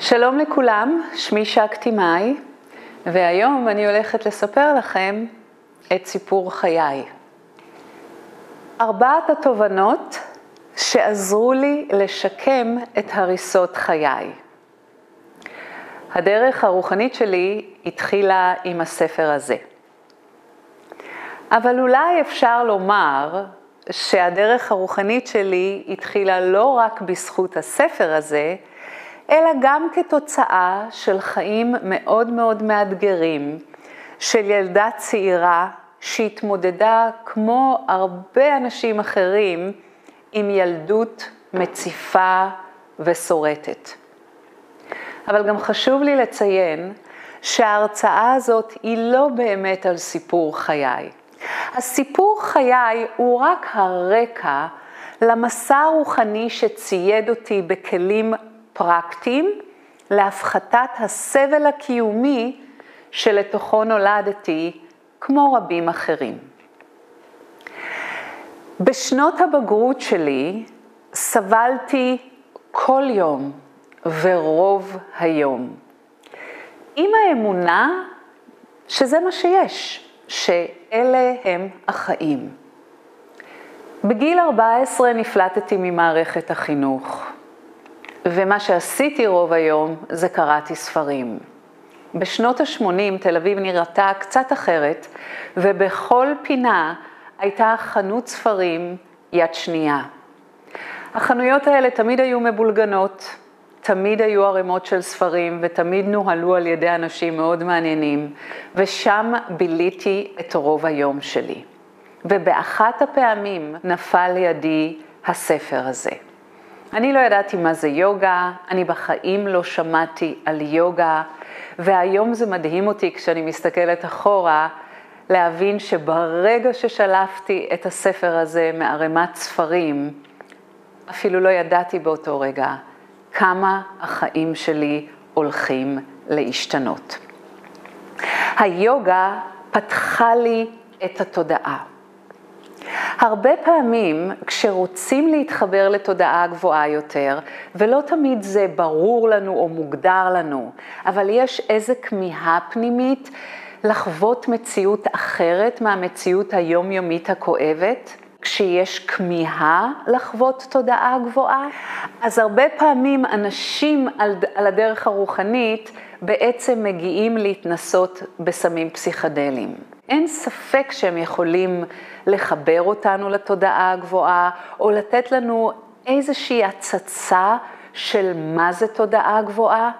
שלום לכולם, שמי שקטי מאי, והיום אני הולכת לספר לכם את סיפור חיי. ארבעת התובנות שעזרו לי לשקם את הריסות חיי. הדרך הרוחנית שלי התחילה עם הספר הזה. אבל אולי אפשר לומר שהדרך הרוחנית שלי התחילה לא רק בזכות הספר הזה, אלא גם כתוצאה של חיים מאוד מאוד מאתגרים של ילדה צעירה שהתמודדה כמו הרבה אנשים אחרים עם ילדות מציפה ושורטת. אבל גם חשוב לי לציין שההרצאה הזאת היא לא באמת על סיפור חיי. הסיפור חיי הוא רק הרקע למסע הרוחני שצייד אותי בכלים פרקטיים להפחתת הסבל הקיומי שלתוכו נולדתי, כמו רבים אחרים. בשנות הבגרות שלי סבלתי כל יום ורוב היום עם האמונה שזה מה שיש, שאלה הם החיים. בגיל 14 נפלטתי ממערכת החינוך. ומה שעשיתי רוב היום זה קראתי ספרים. בשנות ה-80 תל אביב נראתה קצת אחרת, ובכל פינה הייתה חנות ספרים יד שנייה. החנויות האלה תמיד היו מבולגנות, תמיד היו ערימות של ספרים ותמיד נוהלו על ידי אנשים מאוד מעניינים, ושם ביליתי את רוב היום שלי. ובאחת הפעמים נפל לידי הספר הזה. אני לא ידעתי מה זה יוגה, אני בחיים לא שמעתי על יוגה, והיום זה מדהים אותי כשאני מסתכלת אחורה, להבין שברגע ששלפתי את הספר הזה מערימת ספרים, אפילו לא ידעתי באותו רגע כמה החיים שלי הולכים להשתנות. היוגה פתחה לי את התודעה. הרבה פעמים כשרוצים להתחבר לתודעה גבוהה יותר, ולא תמיד זה ברור לנו או מוגדר לנו, אבל יש איזו כמיהה פנימית לחוות מציאות אחרת מהמציאות היומיומית הכואבת, כשיש כמיהה לחוות תודעה גבוהה, אז הרבה פעמים אנשים על, על הדרך הרוחנית בעצם מגיעים להתנסות בסמים פסיכדליים. אין ספק שהם יכולים לחבר אותנו לתודעה הגבוהה, או לתת לנו איזושהי הצצה של מה זה תודעה גבוהה,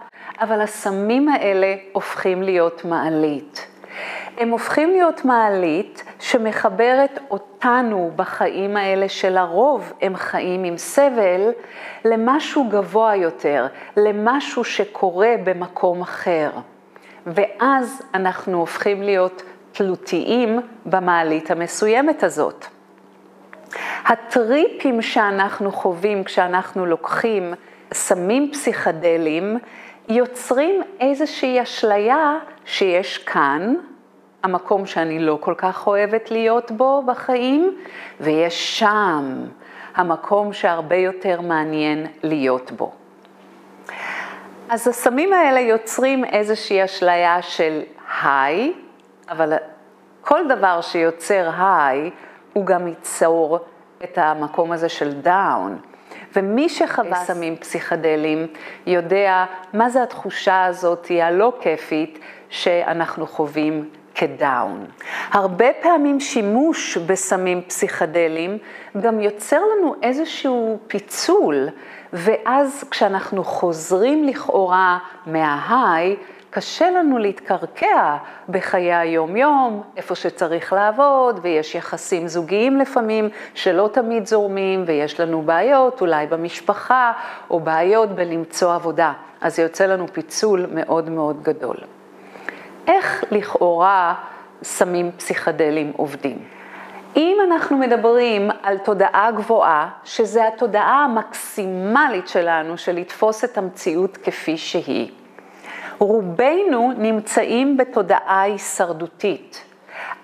אבל הסמים האלה הופכים להיות מעלית. הם הופכים להיות מעלית שמחברת אותנו בחיים האלה שלרוב הם חיים עם סבל, למשהו גבוה יותר, למשהו שקורה במקום אחר. ואז אנחנו הופכים להיות תלותיים במעלית המסוימת הזאת. הטריפים שאנחנו חווים כשאנחנו לוקחים סמים פסיכדליים, יוצרים איזושהי אשליה שיש כאן, המקום שאני לא כל כך אוהבת להיות בו בחיים, ויש שם, המקום שהרבה יותר מעניין להיות בו. אז הסמים האלה יוצרים איזושהי אשליה של היי, אבל כל דבר שיוצר היי, הוא גם ייצור את המקום הזה של דאון. ומי שחווה סמים פסיכדליים יודע מה זה התחושה הזאת הלא כיפית שאנחנו חווים כדאון. הרבה פעמים שימוש בסמים פסיכדליים גם יוצר לנו איזשהו פיצול, ואז כשאנחנו חוזרים לכאורה מההיי, קשה לנו להתקרקע בחיי היום-יום, איפה שצריך לעבוד, ויש יחסים זוגיים לפעמים שלא תמיד זורמים, ויש לנו בעיות אולי במשפחה, או בעיות בלמצוא עבודה. אז זה יוצא לנו פיצול מאוד מאוד גדול. איך לכאורה סמים פסיכדליים עובדים? אם אנחנו מדברים על תודעה גבוהה, שזה התודעה המקסימלית שלנו של לתפוס את המציאות כפי שהיא, רובנו נמצאים בתודעה הישרדותית.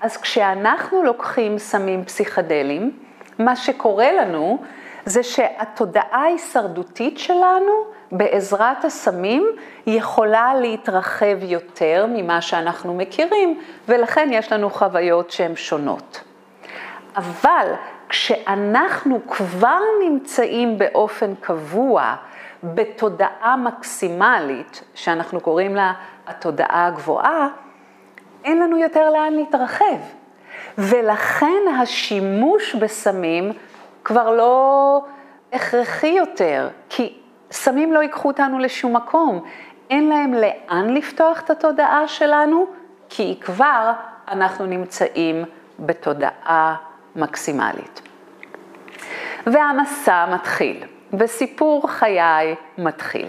אז כשאנחנו לוקחים סמים פסיכדליים, מה שקורה לנו זה שהתודעה ההישרדותית שלנו בעזרת הסמים יכולה להתרחב יותר ממה שאנחנו מכירים, ולכן יש לנו חוויות שהן שונות. אבל כשאנחנו כבר נמצאים באופן קבוע בתודעה מקסימלית, שאנחנו קוראים לה התודעה הגבוהה, אין לנו יותר לאן להתרחב. ולכן השימוש בסמים כבר לא הכרחי יותר, כי סמים לא ייקחו אותנו לשום מקום. אין להם לאן לפתוח את התודעה שלנו, כי כבר אנחנו נמצאים בתודעה מקסימלית. והמסע מתחיל, וסיפור חיי מתחיל.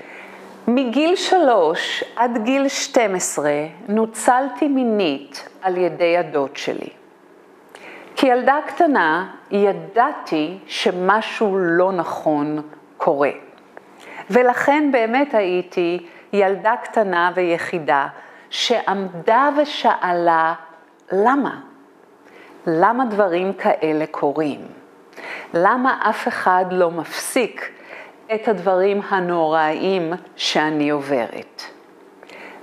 מגיל שלוש עד גיל 12 נוצלתי מינית על ידי הדוד שלי. כילדה קטנה ידעתי שמשהו לא נכון קורה. ולכן באמת הייתי ילדה קטנה ויחידה שעמדה ושאלה למה? למה דברים כאלה קורים? למה אף אחד לא מפסיק את הדברים הנוראיים שאני עוברת?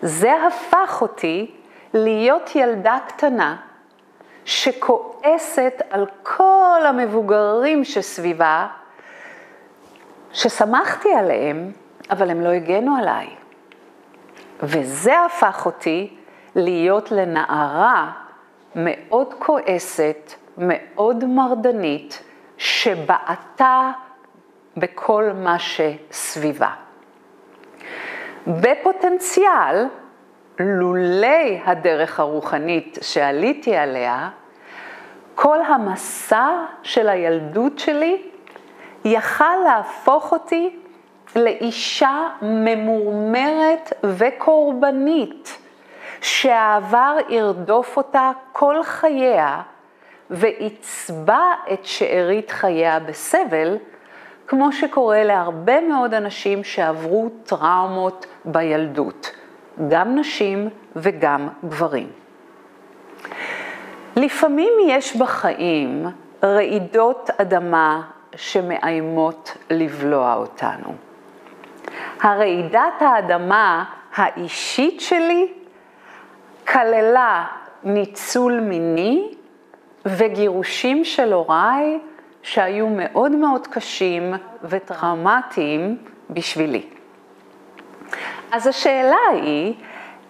זה הפך אותי להיות ילדה קטנה שכועסת על כל המבוגרים שסביבה, ששמחתי עליהם, אבל הם לא הגנו עליי. וזה הפך אותי להיות לנערה מאוד כועסת, מאוד מרדנית, שבעטה בכל מה שסביבה. בפוטנציאל, לולי הדרך הרוחנית שעליתי עליה, כל המסע של הילדות שלי יכל להפוך אותי לאישה ממורמרת וקורבנית, שהעבר ירדוף אותה כל חייה ויצבע את שארית חייה בסבל, כמו שקורה להרבה מאוד אנשים שעברו טראומות בילדות, גם נשים וגם גברים. לפעמים יש בחיים רעידות אדמה שמאיימות לבלוע אותנו. הרעידת האדמה האישית שלי כללה ניצול מיני וגירושים של הוריי שהיו מאוד מאוד קשים וטראומטיים בשבילי. אז השאלה היא,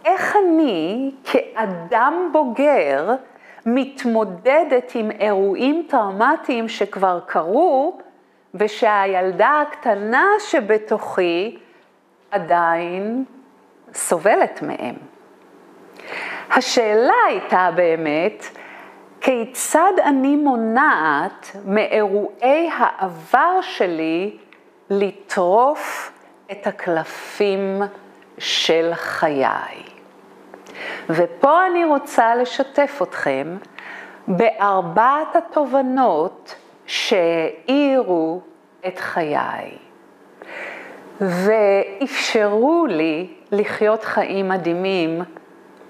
איך אני כאדם בוגר מתמודדת עם אירועים טראומטיים שכבר קרו ושהילדה הקטנה שבתוכי עדיין סובלת מהם. השאלה הייתה באמת, כיצד אני מונעת מאירועי העבר שלי לטרוף את הקלפים של חיי. ופה אני רוצה לשתף אתכם בארבעת התובנות שהאירו את חיי ואפשרו לי לחיות חיים מדהימים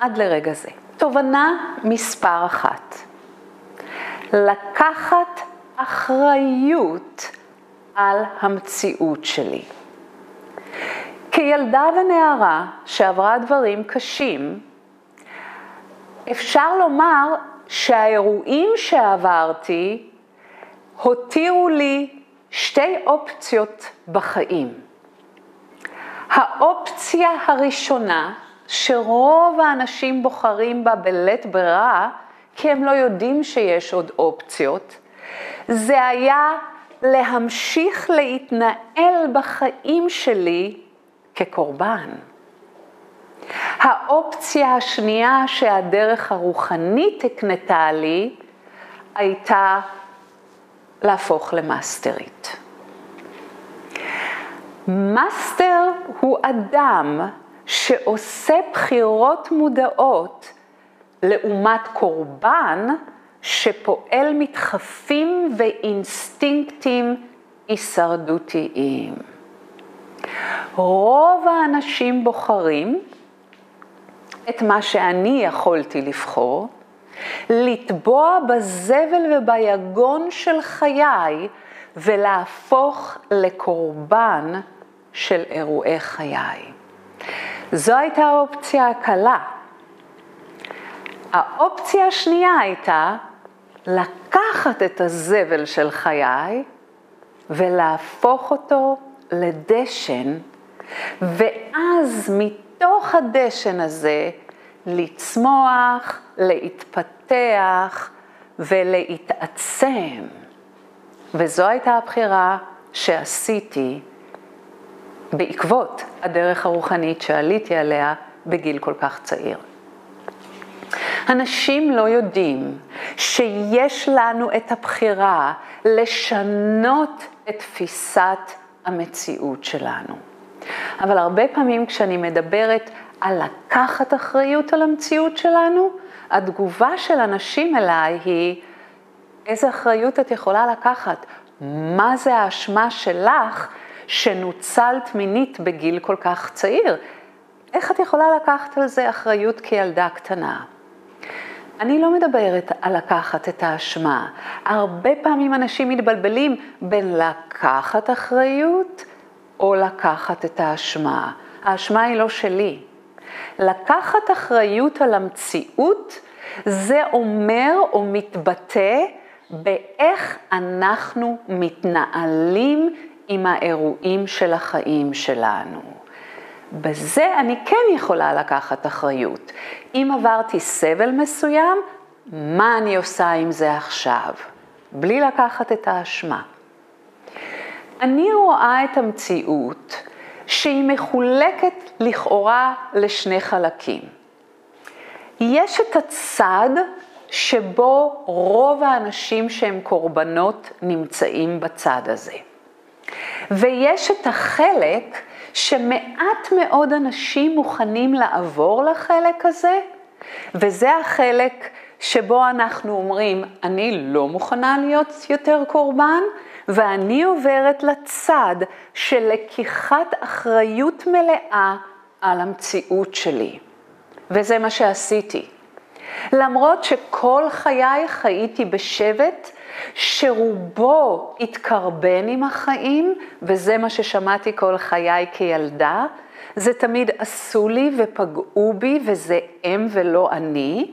עד לרגע זה. תובנה מספר אחת, לקחת אחריות על המציאות שלי. כילדה ונערה שעברה דברים קשים, אפשר לומר שהאירועים שעברתי הותירו לי שתי אופציות בחיים. האופציה הראשונה, שרוב האנשים בוחרים בה בלית ברירה, כי הם לא יודעים שיש עוד אופציות, זה היה להמשיך להתנהל בחיים שלי כקורבן. האופציה השנייה שהדרך הרוחנית הקנתה לי הייתה להפוך למאסטרית. מאסטר הוא אדם שעושה בחירות מודעות לעומת קורבן שפועל מדחפים ואינסטינקטים הישרדותיים. רוב האנשים בוחרים את מה שאני יכולתי לבחור, לטבוע בזבל וביגון של חיי ולהפוך לקורבן של אירועי חיי. זו הייתה האופציה הקלה. האופציה השנייה הייתה לקחת את הזבל של חיי ולהפוך אותו לדשן, ואז מתוך הדשן הזה לצמוח, להתפתח ולהתעצם. וזו הייתה הבחירה שעשיתי בעקבות הדרך הרוחנית שעליתי עליה בגיל כל כך צעיר. אנשים לא יודעים שיש לנו את הבחירה לשנות את תפיסת המציאות שלנו. אבל הרבה פעמים כשאני מדברת על לקחת אחריות על המציאות שלנו, התגובה של אנשים אליי היא, איזה אחריות את יכולה לקחת? מה זה האשמה שלך שנוצלת מינית בגיל כל כך צעיר? איך את יכולה לקחת על זה אחריות כילדה קטנה? אני לא מדברת על לקחת את האשמה. הרבה פעמים אנשים מתבלבלים בין לקחת אחריות או לקחת את האשמה. האשמה היא לא שלי. לקחת אחריות על המציאות זה אומר או מתבטא באיך אנחנו מתנהלים עם האירועים של החיים שלנו. בזה אני כן יכולה לקחת אחריות. אם עברתי סבל מסוים, מה אני עושה עם זה עכשיו? בלי לקחת את האשמה. אני רואה את המציאות שהיא מחולקת לכאורה לשני חלקים. יש את הצד שבו רוב האנשים שהם קורבנות נמצאים בצד הזה. ויש את החלק שמעט מאוד אנשים מוכנים לעבור לחלק הזה, וזה החלק שבו אנחנו אומרים, אני לא מוכנה להיות יותר קורבן, ואני עוברת לצד של לקיחת אחריות מלאה על המציאות שלי. וזה מה שעשיתי. למרות שכל חיי חייתי בשבט שרובו התקרבן עם החיים, וזה מה ששמעתי כל חיי כילדה, זה תמיד עשו לי ופגעו בי וזה הם ולא אני.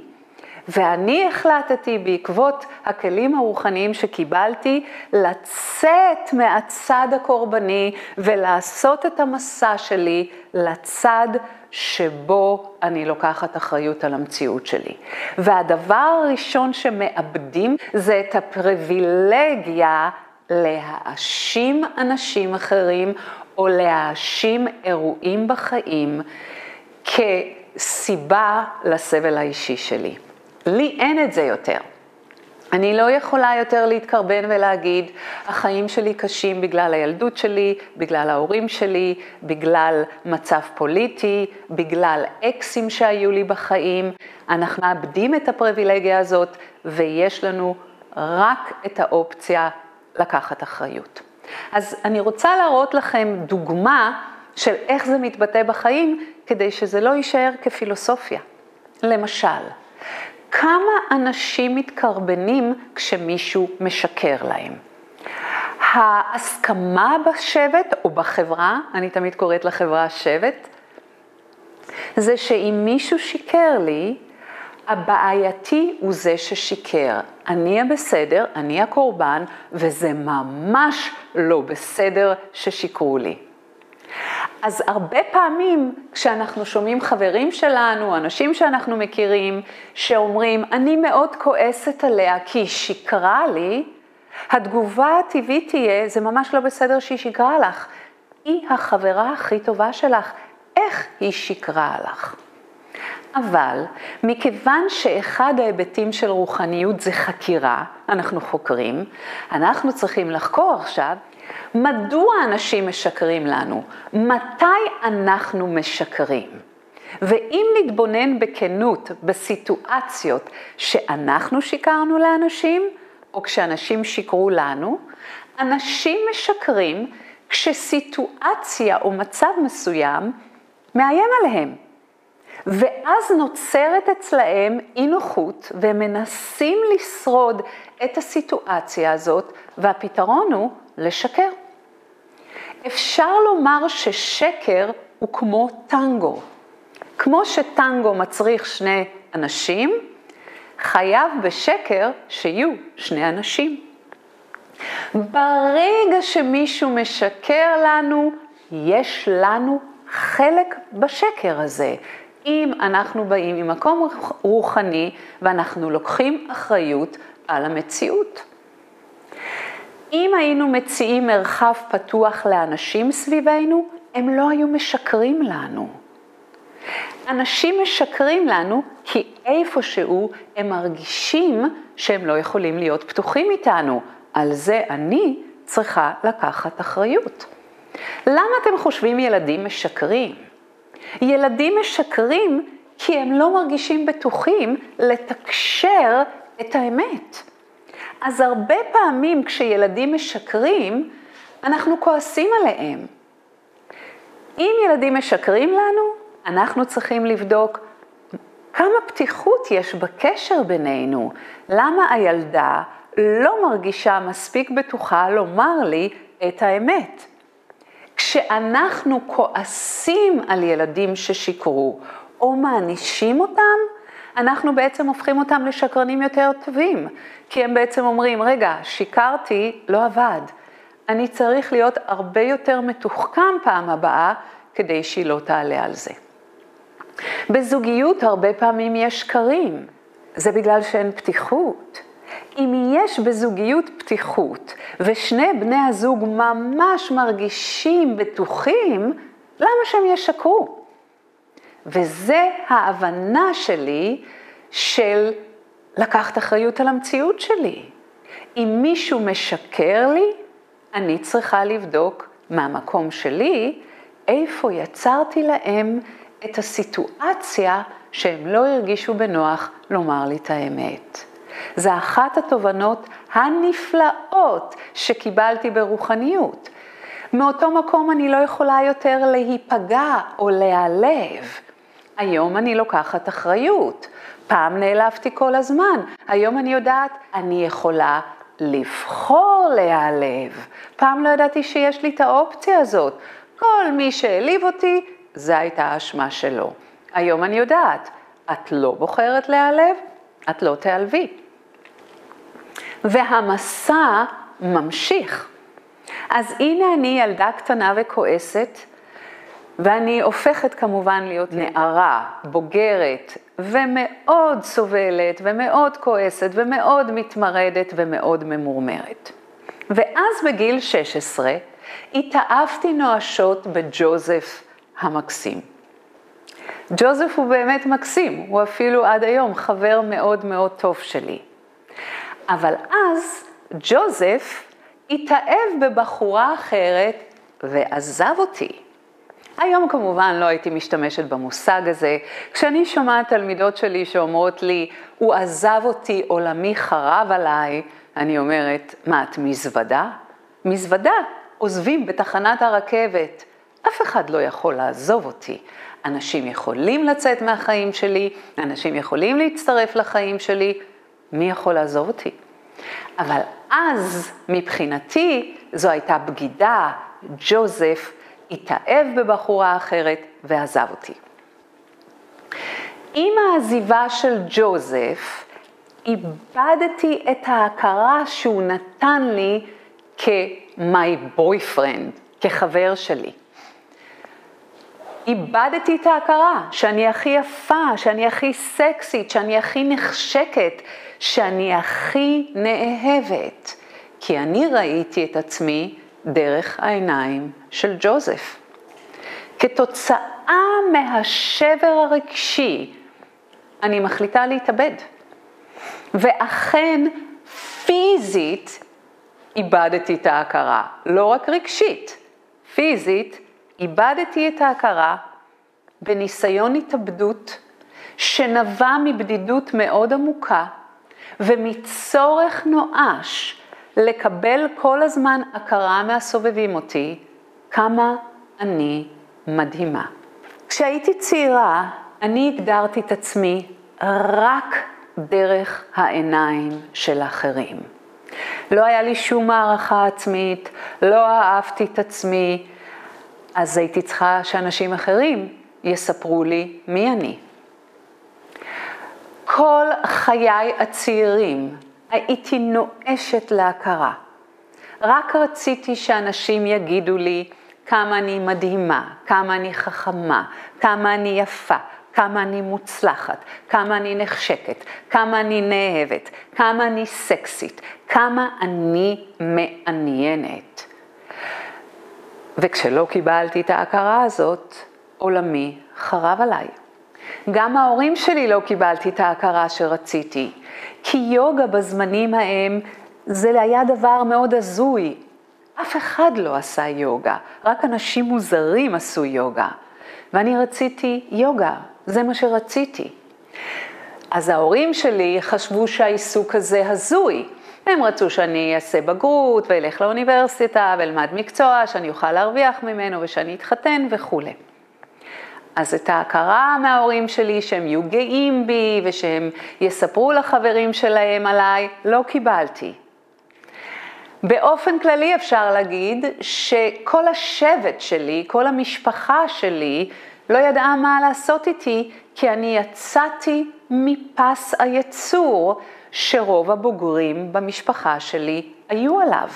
ואני החלטתי בעקבות הכלים הרוחניים שקיבלתי לצאת מהצד הקורבני ולעשות את המסע שלי לצד שבו אני לוקחת אחריות על המציאות שלי. והדבר הראשון שמאבדים זה את הפריבילגיה להאשים אנשים אחרים או להאשים אירועים בחיים כסיבה לסבל האישי שלי. לי אין את זה יותר. אני לא יכולה יותר להתקרבן ולהגיד, החיים שלי קשים בגלל הילדות שלי, בגלל ההורים שלי, בגלל מצב פוליטי, בגלל אקסים שהיו לי בחיים. אנחנו מאבדים את הפריבילגיה הזאת ויש לנו רק את האופציה לקחת אחריות. אז אני רוצה להראות לכם דוגמה של איך זה מתבטא בחיים, כדי שזה לא יישאר כפילוסופיה. למשל, כמה אנשים מתקרבנים כשמישהו משקר להם. ההסכמה בשבט או בחברה, אני תמיד קוראת לחברה שבט, זה שאם מישהו שיקר לי, הבעייתי הוא זה ששיקר. אני הבסדר, אני הקורבן, וזה ממש לא בסדר ששיקרו לי. אז הרבה פעמים כשאנחנו שומעים חברים שלנו, אנשים שאנחנו מכירים, שאומרים, אני מאוד כועסת עליה כי היא שיקרה לי, התגובה הטבעית תהיה, זה ממש לא בסדר שהיא שיקרה לך. היא החברה הכי טובה שלך, איך היא שיקרה לך? אבל מכיוון שאחד ההיבטים של רוחניות זה חקירה, אנחנו חוקרים, אנחנו צריכים לחקור עכשיו מדוע אנשים משקרים לנו? מתי אנחנו משקרים? ואם נתבונן בכנות בסיטואציות שאנחנו שיקרנו לאנשים, או כשאנשים שיקרו לנו, אנשים משקרים כשסיטואציה או מצב מסוים מאיים עליהם. ואז נוצרת אצלהם אי נוחות והם מנסים לשרוד את הסיטואציה הזאת, והפתרון הוא לשקר. אפשר לומר ששקר הוא כמו טנגו. כמו שטנגו מצריך שני אנשים, חייב בשקר שיהיו שני אנשים. ברגע שמישהו משקר לנו, יש לנו חלק בשקר הזה. אם אנחנו באים ממקום רוחני ואנחנו לוקחים אחריות על המציאות. אם היינו מציעים מרחב פתוח לאנשים סביבנו, הם לא היו משקרים לנו. אנשים משקרים לנו כי איפשהו הם מרגישים שהם לא יכולים להיות פתוחים איתנו. על זה אני צריכה לקחת אחריות. למה אתם חושבים ילדים משקרים? ילדים משקרים כי הם לא מרגישים בטוחים לתקשר את האמת. אז הרבה פעמים כשילדים משקרים, אנחנו כועסים עליהם. אם ילדים משקרים לנו, אנחנו צריכים לבדוק כמה פתיחות יש בקשר בינינו. למה הילדה לא מרגישה מספיק בטוחה לומר לי את האמת? כשאנחנו כועסים על ילדים ששיקרו או מענישים אותם, אנחנו בעצם הופכים אותם לשקרנים יותר טובים, כי הם בעצם אומרים, רגע, שיקרתי, לא עבד. אני צריך להיות הרבה יותר מתוחכם פעם הבאה כדי שהיא לא תעלה על זה. בזוגיות הרבה פעמים יש שקרים, זה בגלל שאין פתיחות. אם יש בזוגיות פתיחות ושני בני הזוג ממש מרגישים בטוחים, למה שהם ישקרו? וזה ההבנה שלי של לקחת אחריות על המציאות שלי. אם מישהו משקר לי, אני צריכה לבדוק מהמקום שלי, איפה יצרתי להם את הסיטואציה שהם לא הרגישו בנוח לומר לי את האמת. זה אחת התובנות הנפלאות שקיבלתי ברוחניות. מאותו מקום אני לא יכולה יותר להיפגע או להיעלב. היום אני לוקחת אחריות. פעם נעלבתי כל הזמן, היום אני יודעת, אני יכולה לבחור להיעלב. פעם לא ידעתי שיש לי את האופציה הזאת. כל מי שהעליב אותי, זו הייתה האשמה שלו. היום אני יודעת, את לא בוחרת להיעלב, את לא תיעלבי. והמסע ממשיך. אז הנה אני ילדה קטנה וכועסת, ואני הופכת כמובן להיות נערה, בוגרת, ומאוד סובלת, ומאוד כועסת, ומאוד מתמרדת, ומאוד ממורמרת. ואז בגיל 16 התאהבתי נואשות בג'וזף המקסים. ג'וזף הוא באמת מקסים, הוא אפילו עד היום חבר מאוד מאוד טוב שלי. אבל אז ג'וזף התאהב בבחורה אחרת ועזב אותי. היום כמובן לא הייתי משתמשת במושג הזה. כשאני שומעת תלמידות שלי שאומרות לי, הוא עזב אותי, עולמי חרב עליי, אני אומרת, מה, את מזוודה? מזוודה עוזבים בתחנת הרכבת. אף אחד לא יכול לעזוב אותי. אנשים יכולים לצאת מהחיים שלי, אנשים יכולים להצטרף לחיים שלי, מי יכול לעזוב אותי? אבל אז, מבחינתי, זו הייתה בגידה, ג'וזף התאהב בבחורה אחרת ועזב אותי. עם העזיבה של ג'וזף, איבדתי את ההכרה שהוא נתן לי כ-my boyfriend, כחבר שלי. איבדתי את ההכרה שאני הכי יפה, שאני הכי סקסית, שאני הכי נחשקת, שאני הכי נאהבת, כי אני ראיתי את עצמי דרך העיניים של ג'וזף. כתוצאה מהשבר הרגשי, אני מחליטה להתאבד. ואכן, פיזית, איבדתי את ההכרה, לא רק רגשית, פיזית, איבדתי את ההכרה בניסיון התאבדות שנבע מבדידות מאוד עמוקה ומצורך נואש לקבל כל הזמן הכרה מהסובבים אותי כמה אני מדהימה. כשהייתי צעירה, אני הגדרתי את עצמי רק דרך העיניים של אחרים. לא היה לי שום הערכה עצמית, לא אהבתי את עצמי, אז הייתי צריכה שאנשים אחרים יספרו לי מי אני. כל חיי הצעירים הייתי נואשת להכרה. רק רציתי שאנשים יגידו לי כמה אני מדהימה, כמה אני חכמה, כמה אני יפה, כמה אני מוצלחת, כמה אני נחשקת, כמה אני נאהבת, כמה אני סקסית, כמה אני מעניינת. וכשלא קיבלתי את ההכרה הזאת, עולמי חרב עליי. גם ההורים שלי לא קיבלתי את ההכרה שרציתי, כי יוגה בזמנים ההם זה היה דבר מאוד הזוי. אף אחד לא עשה יוגה, רק אנשים מוזרים עשו יוגה. ואני רציתי יוגה, זה מה שרציתי. אז ההורים שלי חשבו שהעיסוק הזה הזוי. הם רצו שאני אעשה בגרות ואלך לאוניברסיטה ואלמד מקצוע, שאני אוכל להרוויח ממנו ושאני אתחתן וכולי. אז את ההכרה מההורים שלי שהם יהיו גאים בי ושהם יספרו לחברים שלהם עליי, לא קיבלתי. באופן כללי אפשר להגיד שכל השבט שלי, כל המשפחה שלי, לא ידעה מה לעשות איתי, כי אני יצאתי מפס היצור שרוב הבוגרים במשפחה שלי היו עליו.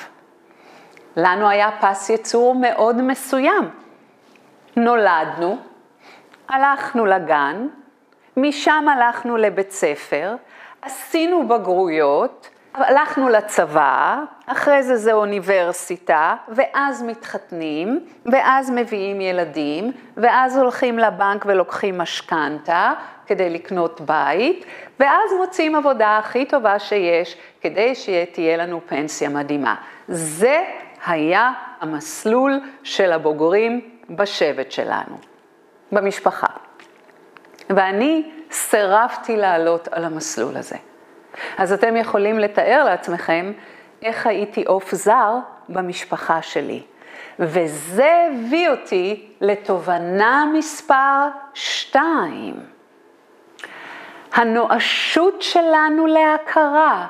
לנו היה פס יצור מאוד מסוים. נולדנו, הלכנו לגן, משם הלכנו לבית ספר, עשינו בגרויות, הלכנו לצבא, אחרי זה זה אוניברסיטה, ואז מתחתנים, ואז מביאים ילדים, ואז הולכים לבנק ולוקחים משכנתה כדי לקנות בית, ואז מוצאים עבודה הכי טובה שיש, כדי שתהיה לנו פנסיה מדהימה. זה היה המסלול של הבוגרים בשבט שלנו, במשפחה. ואני סירבתי לעלות על המסלול הזה. אז אתם יכולים לתאר לעצמכם איך הייתי עוף זר במשפחה שלי. וזה הביא אותי לתובנה מספר שתיים. הנואשות שלנו להכרה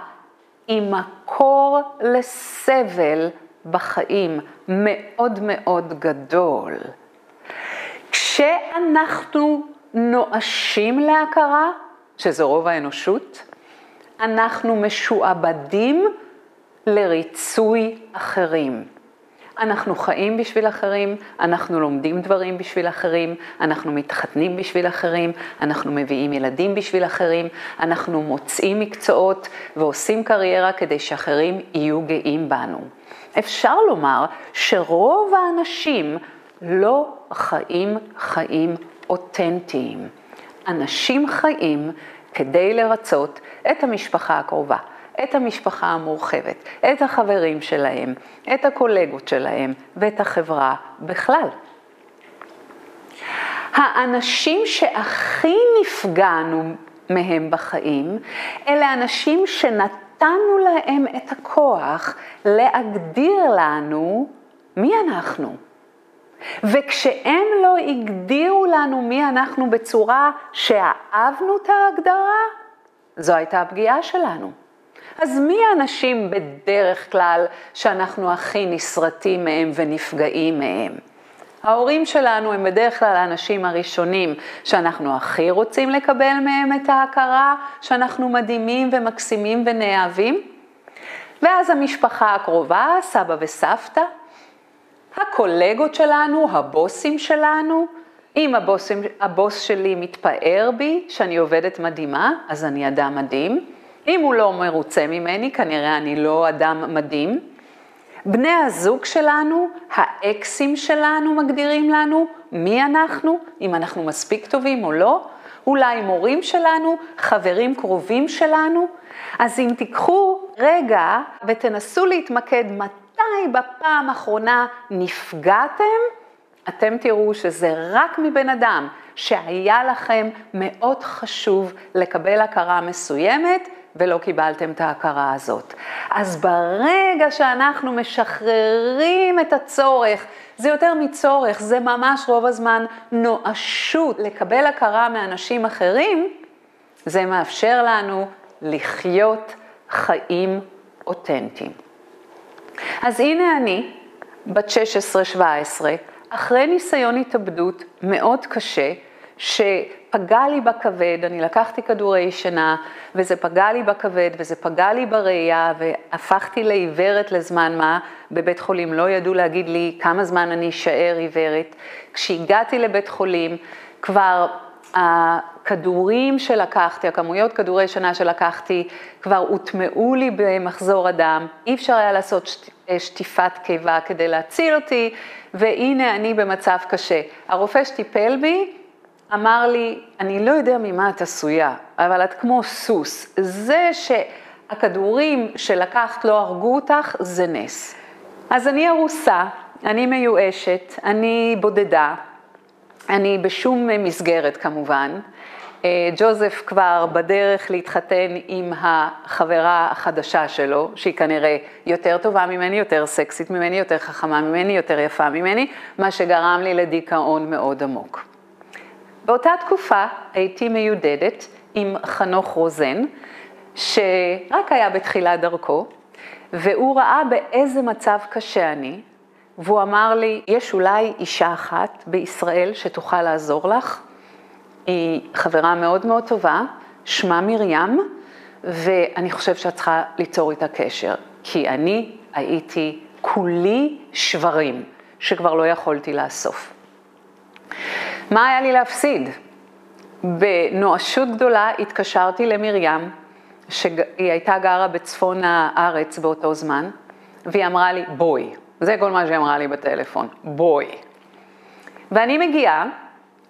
היא מקור לסבל בחיים מאוד מאוד גדול. כשאנחנו נואשים להכרה, שזה רוב האנושות, אנחנו משועבדים לריצוי אחרים. אנחנו חיים בשביל אחרים, אנחנו לומדים דברים בשביל אחרים, אנחנו מתחתנים בשביל אחרים, אנחנו מביאים ילדים בשביל אחרים, אנחנו מוצאים מקצועות ועושים קריירה כדי שאחרים יהיו גאים בנו. אפשר לומר שרוב האנשים לא חיים חיים אותנטיים. אנשים חיים כדי לרצות את המשפחה הקרובה, את המשפחה המורחבת, את החברים שלהם, את הקולגות שלהם ואת החברה בכלל. האנשים שהכי נפגענו מהם בחיים, אלה אנשים שנתנו להם את הכוח להגדיר לנו מי אנחנו. וכשהם לא הגדירו לנו מי אנחנו בצורה שאהבנו את ההגדרה, זו הייתה הפגיעה שלנו. אז מי האנשים בדרך כלל שאנחנו הכי נסרטים מהם ונפגעים מהם? ההורים שלנו הם בדרך כלל האנשים הראשונים שאנחנו הכי רוצים לקבל מהם את ההכרה שאנחנו מדהימים ומקסימים ונאהבים. ואז המשפחה הקרובה, סבא וסבתא, הקולגות שלנו, הבוסים שלנו, אם הבוס, הבוס שלי מתפאר בי שאני עובדת מדהימה, אז אני אדם מדהים. אם הוא לא מרוצה ממני, כנראה אני לא אדם מדהים. בני הזוג שלנו, האקסים שלנו מגדירים לנו מי אנחנו, אם אנחנו מספיק טובים או לא. אולי מורים שלנו, חברים קרובים שלנו. אז אם תיקחו רגע ותנסו להתמקד מתי בפעם האחרונה נפגעתם, אתם תראו שזה רק מבן אדם שהיה לכם מאוד חשוב לקבל הכרה מסוימת ולא קיבלתם את ההכרה הזאת. אז ברגע שאנחנו משחררים את הצורך, זה יותר מצורך, זה ממש רוב הזמן נואשות לקבל הכרה מאנשים אחרים, זה מאפשר לנו לחיות חיים אותנטיים. אז הנה אני, בת 16-17, אחרי ניסיון התאבדות מאוד קשה, שפגע לי בכבד, אני לקחתי כדורי שינה, וזה פגע לי בכבד, וזה פגע לי בראייה, והפכתי לעיוורת לזמן מה, בבית חולים לא ידעו להגיד לי כמה זמן אני אשאר עיוורת. כשהגעתי לבית חולים, כבר הכדורים שלקחתי, הכמויות כדורי שינה שלקחתי, כבר הוטמעו לי במחזור הדם, אי אפשר היה לעשות שטיפת קיבה כדי להציל אותי, והנה אני במצב קשה. הרופא שטיפל בי, אמר לי, אני לא יודע ממה את עשויה, אבל את כמו סוס. זה שהכדורים שלקחת לא הרגו אותך, זה נס. אז אני ארוסה, אני מיואשת, אני בודדה, אני בשום מסגרת כמובן. אה, ג'וזף כבר בדרך להתחתן עם החברה החדשה שלו, שהיא כנראה יותר טובה ממני, יותר סקסית ממני, יותר חכמה ממני, יותר יפה ממני, מה שגרם לי לדיכאון מאוד עמוק. באותה תקופה הייתי מיודדת עם חנוך רוזן, שרק היה בתחילת דרכו, והוא ראה באיזה מצב קשה אני, והוא אמר לי, יש אולי אישה אחת בישראל שתוכל לעזור לך, היא חברה מאוד מאוד טובה, שמה מרים, ואני חושב שאת צריכה ליצור איתה קשר, כי אני הייתי כולי שברים, שכבר לא יכולתי לאסוף. מה היה לי להפסיד? בנואשות גדולה התקשרתי למרים, שהיא הייתה גרה בצפון הארץ באותו זמן, והיא אמרה לי, בואי. זה כל מה שהיא אמרה לי בטלפון, בואי. ואני מגיעה,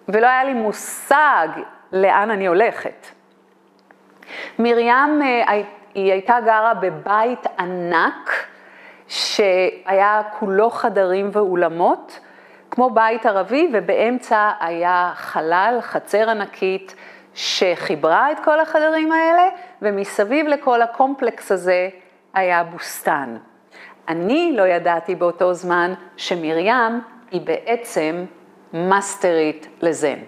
ולא היה לי מושג לאן אני הולכת. מרים, אה, היא הייתה גרה בבית ענק, שהיה כולו חדרים ואולמות, כמו בית ערבי, ובאמצע היה חלל, חצר ענקית, שחיברה את כל החדרים האלה, ומסביב לכל הקומפלקס הזה היה בוסתן. אני לא ידעתי באותו זמן שמרים היא בעצם מאסטרית לזן.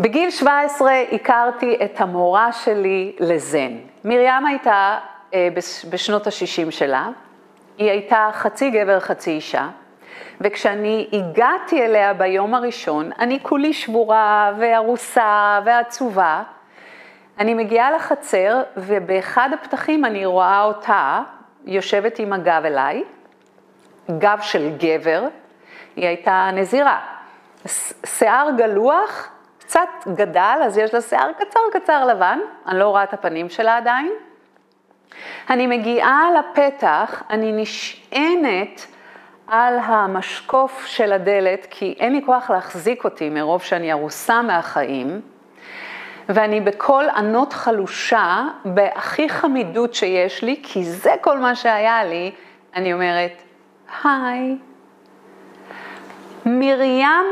בגיל 17 הכרתי את המורה שלי לזן. מרים הייתה אה, בשנות ה-60 שלה, היא הייתה חצי גבר, חצי אישה, וכשאני הגעתי אליה ביום הראשון, אני כולי שבורה וארוסה ועצובה. אני מגיעה לחצר, ובאחד הפתחים אני רואה אותה יושבת עם הגב אליי, גב של גבר, היא הייתה נזירה. שיער גלוח, קצת גדל, אז יש לה שיער קצר קצר לבן, אני לא רואה את הפנים שלה עדיין. אני מגיעה לפתח, אני נשענת על המשקוף של הדלת, כי אין לי כוח להחזיק אותי מרוב שאני ארוסה מהחיים, ואני בקול ענות חלושה, בהכי חמידות שיש לי, כי זה כל מה שהיה לי, אני אומרת, היי. מרים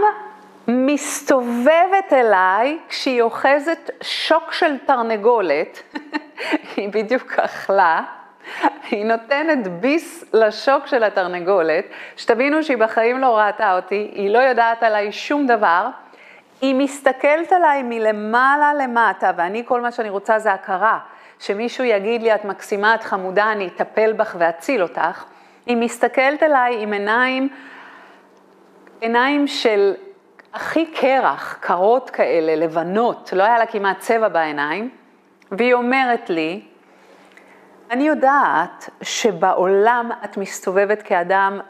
מסתובבת אליי כשהיא אוחזת שוק של תרנגולת, היא בדיוק אכלה, היא נותנת ביס לשוק של התרנגולת, שתבינו שהיא בחיים לא ראתה אותי, היא לא יודעת עליי שום דבר, היא מסתכלת עליי מלמעלה למטה, ואני כל מה שאני רוצה זה הכרה, שמישהו יגיד לי, את מקסימה, את חמודה, אני אטפל בך ואציל אותך. היא מסתכלת עליי עם עיניים, עיניים של הכי קרח, קרות כאלה, לבנות, לא היה לה כמעט צבע בעיניים, והיא אומרת לי, אני יודעת שבעולם את מסתובבת כאדם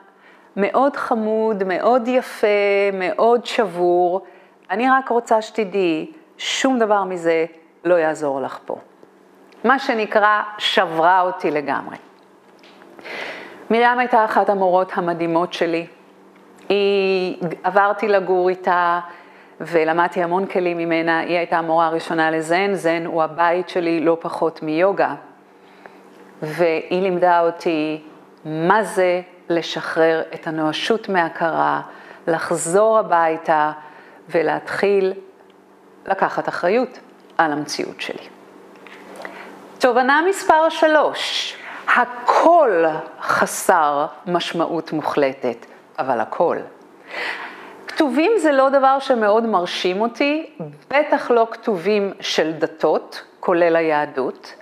מאוד חמוד, מאוד יפה, מאוד שבור, אני רק רוצה שתדעי, שום דבר מזה לא יעזור לך פה. מה שנקרא, שברה אותי לגמרי. מרים הייתה אחת המורות המדהימות שלי. היא, עברתי לגור איתה ולמדתי המון כלים ממנה. היא הייתה המורה הראשונה לזן, זן הוא הבית שלי לא פחות מיוגה. והיא לימדה אותי מה זה לשחרר את הנואשות מהכרה, לחזור הביתה ולהתחיל לקחת אחריות על המציאות שלי. תובנה מספר שלוש, הכל חסר משמעות מוחלטת, אבל הכל. כתובים זה לא דבר שמאוד מרשים אותי, בטח לא כתובים של דתות, כולל היהדות.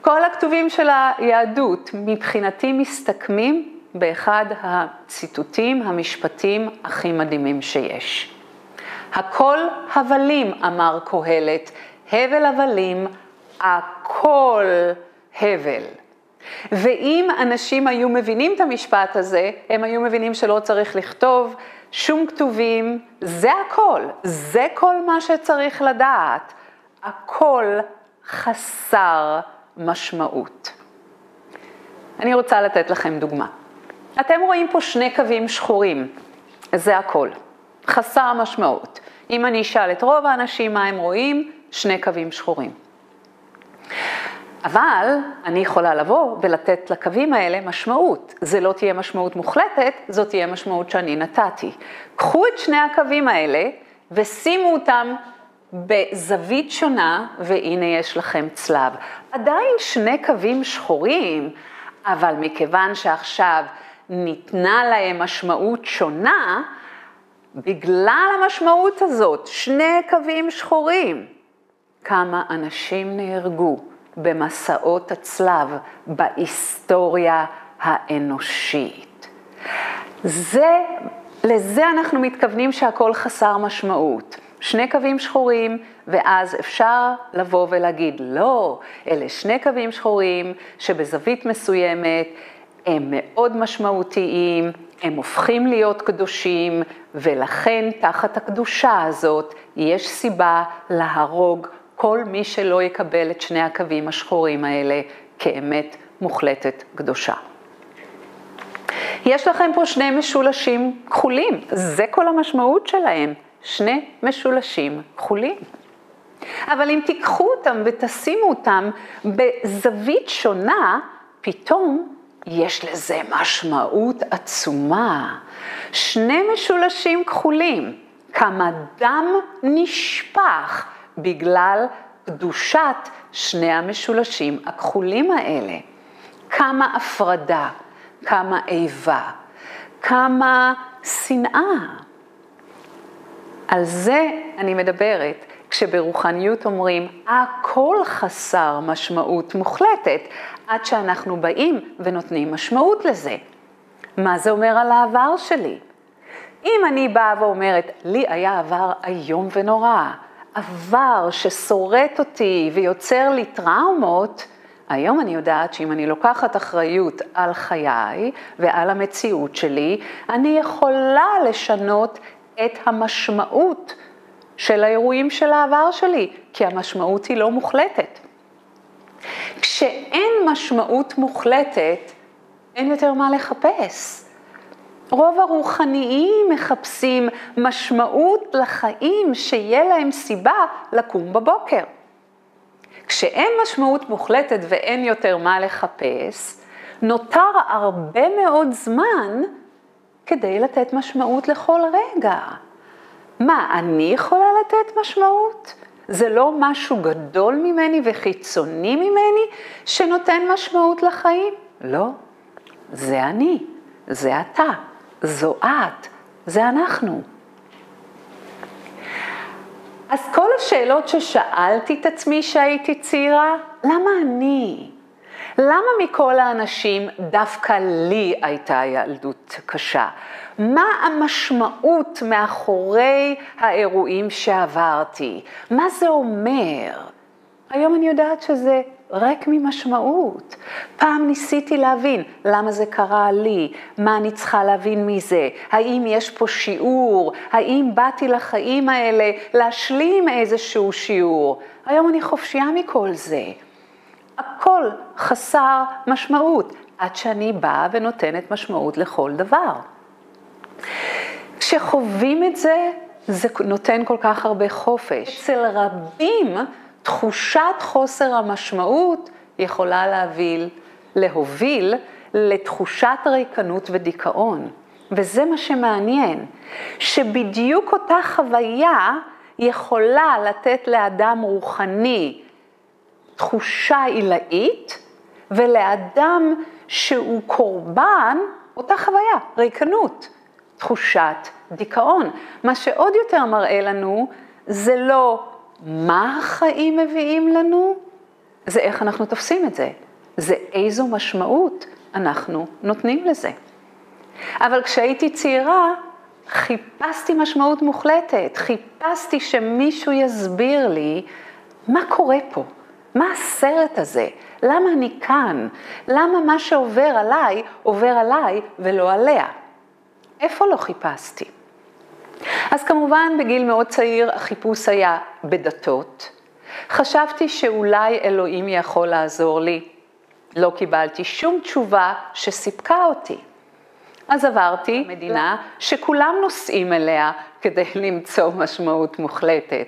כל הכתובים של היהדות מבחינתי מסתכמים באחד הציטוטים, המשפטים הכי מדהימים שיש. הכל הבלים, אמר קהלת, הבל הבלים, הכל הבל. ואם אנשים היו מבינים את המשפט הזה, הם היו מבינים שלא צריך לכתוב שום כתובים, זה הכל, זה כל מה שצריך לדעת. הכל חסר משמעות. אני רוצה לתת לכם דוגמה. אתם רואים פה שני קווים שחורים, זה הכל, חסר משמעות. אם אני אשאל את רוב האנשים מה הם רואים, שני קווים שחורים. אבל אני יכולה לבוא ולתת לקווים האלה משמעות. זה לא תהיה משמעות מוחלטת, זאת תהיה משמעות שאני נתתי. קחו את שני הקווים האלה ושימו אותם בזווית שונה, והנה יש לכם צלב. עדיין שני קווים שחורים, אבל מכיוון שעכשיו ניתנה להם משמעות שונה, בגלל המשמעות הזאת, שני קווים שחורים, כמה אנשים נהרגו במסעות הצלב בהיסטוריה האנושית. זה, לזה אנחנו מתכוונים שהכל חסר משמעות. שני קווים שחורים, ואז אפשר לבוא ולהגיד, לא, אלה שני קווים שחורים שבזווית מסוימת הם מאוד משמעותיים, הם הופכים להיות קדושים, ולכן תחת הקדושה הזאת יש סיבה להרוג כל מי שלא יקבל את שני הקווים השחורים האלה כאמת מוחלטת קדושה. יש לכם פה שני משולשים כחולים, זה כל המשמעות שלהם, שני משולשים כחולים. אבל אם תיקחו אותם ותשימו אותם בזווית שונה, פתאום יש לזה משמעות עצומה. שני משולשים כחולים, כמה דם נשפך בגלל קדושת שני המשולשים הכחולים האלה. כמה הפרדה, כמה איבה, כמה שנאה. על זה אני מדברת. כשברוחניות אומרים, הכל חסר משמעות מוחלטת, עד שאנחנו באים ונותנים משמעות לזה. מה זה אומר על העבר שלי? אם אני באה ואומרת, לי היה עבר איום ונורא, עבר ששורט אותי ויוצר לי טראומות, היום אני יודעת שאם אני לוקחת אחריות על חיי ועל המציאות שלי, אני יכולה לשנות את המשמעות של האירועים של העבר שלי, כי המשמעות היא לא מוחלטת. כשאין משמעות מוחלטת, אין יותר מה לחפש. רוב הרוחניים מחפשים משמעות לחיים שיהיה להם סיבה לקום בבוקר. כשאין משמעות מוחלטת ואין יותר מה לחפש, נותר הרבה מאוד זמן כדי לתת משמעות לכל רגע. מה, אני יכולה לתת משמעות? זה לא משהו גדול ממני וחיצוני ממני שנותן משמעות לחיים? לא, זה אני, זה אתה, זו את, זה אנחנו. אז כל השאלות ששאלתי את עצמי שהייתי צעירה, למה אני? למה מכל האנשים דווקא לי הייתה ילדות קשה? מה המשמעות מאחורי האירועים שעברתי? מה זה אומר? היום אני יודעת שזה ריק ממשמעות. פעם ניסיתי להבין למה זה קרה לי, מה אני צריכה להבין מזה, האם יש פה שיעור, האם באתי לחיים האלה להשלים איזשהו שיעור. היום אני חופשייה מכל זה. הכל חסר משמעות, עד שאני באה ונותנת משמעות לכל דבר. כשחווים את זה, זה נותן כל כך הרבה חופש. אצל רבים, תחושת חוסר המשמעות יכולה להביל, להוביל לתחושת ריקנות ודיכאון. וזה מה שמעניין, שבדיוק אותה חוויה יכולה לתת לאדם רוחני תחושה עילאית, ולאדם שהוא קורבן, אותה חוויה, ריקנות. תחושת דיכאון. מה שעוד יותר מראה לנו, זה לא מה החיים מביאים לנו, זה איך אנחנו תופסים את זה. זה איזו משמעות אנחנו נותנים לזה. אבל כשהייתי צעירה, חיפשתי משמעות מוחלטת, חיפשתי שמישהו יסביר לי מה קורה פה, מה הסרט הזה, למה אני כאן, למה מה שעובר עליי, עובר עליי ולא עליה. איפה לא חיפשתי? אז כמובן בגיל מאוד צעיר החיפוש היה בדתות. חשבתי שאולי אלוהים יכול לעזור לי. לא קיבלתי שום תשובה שסיפקה אותי. אז עברתי מדינה שכולם נוסעים אליה כדי למצוא משמעות מוחלטת.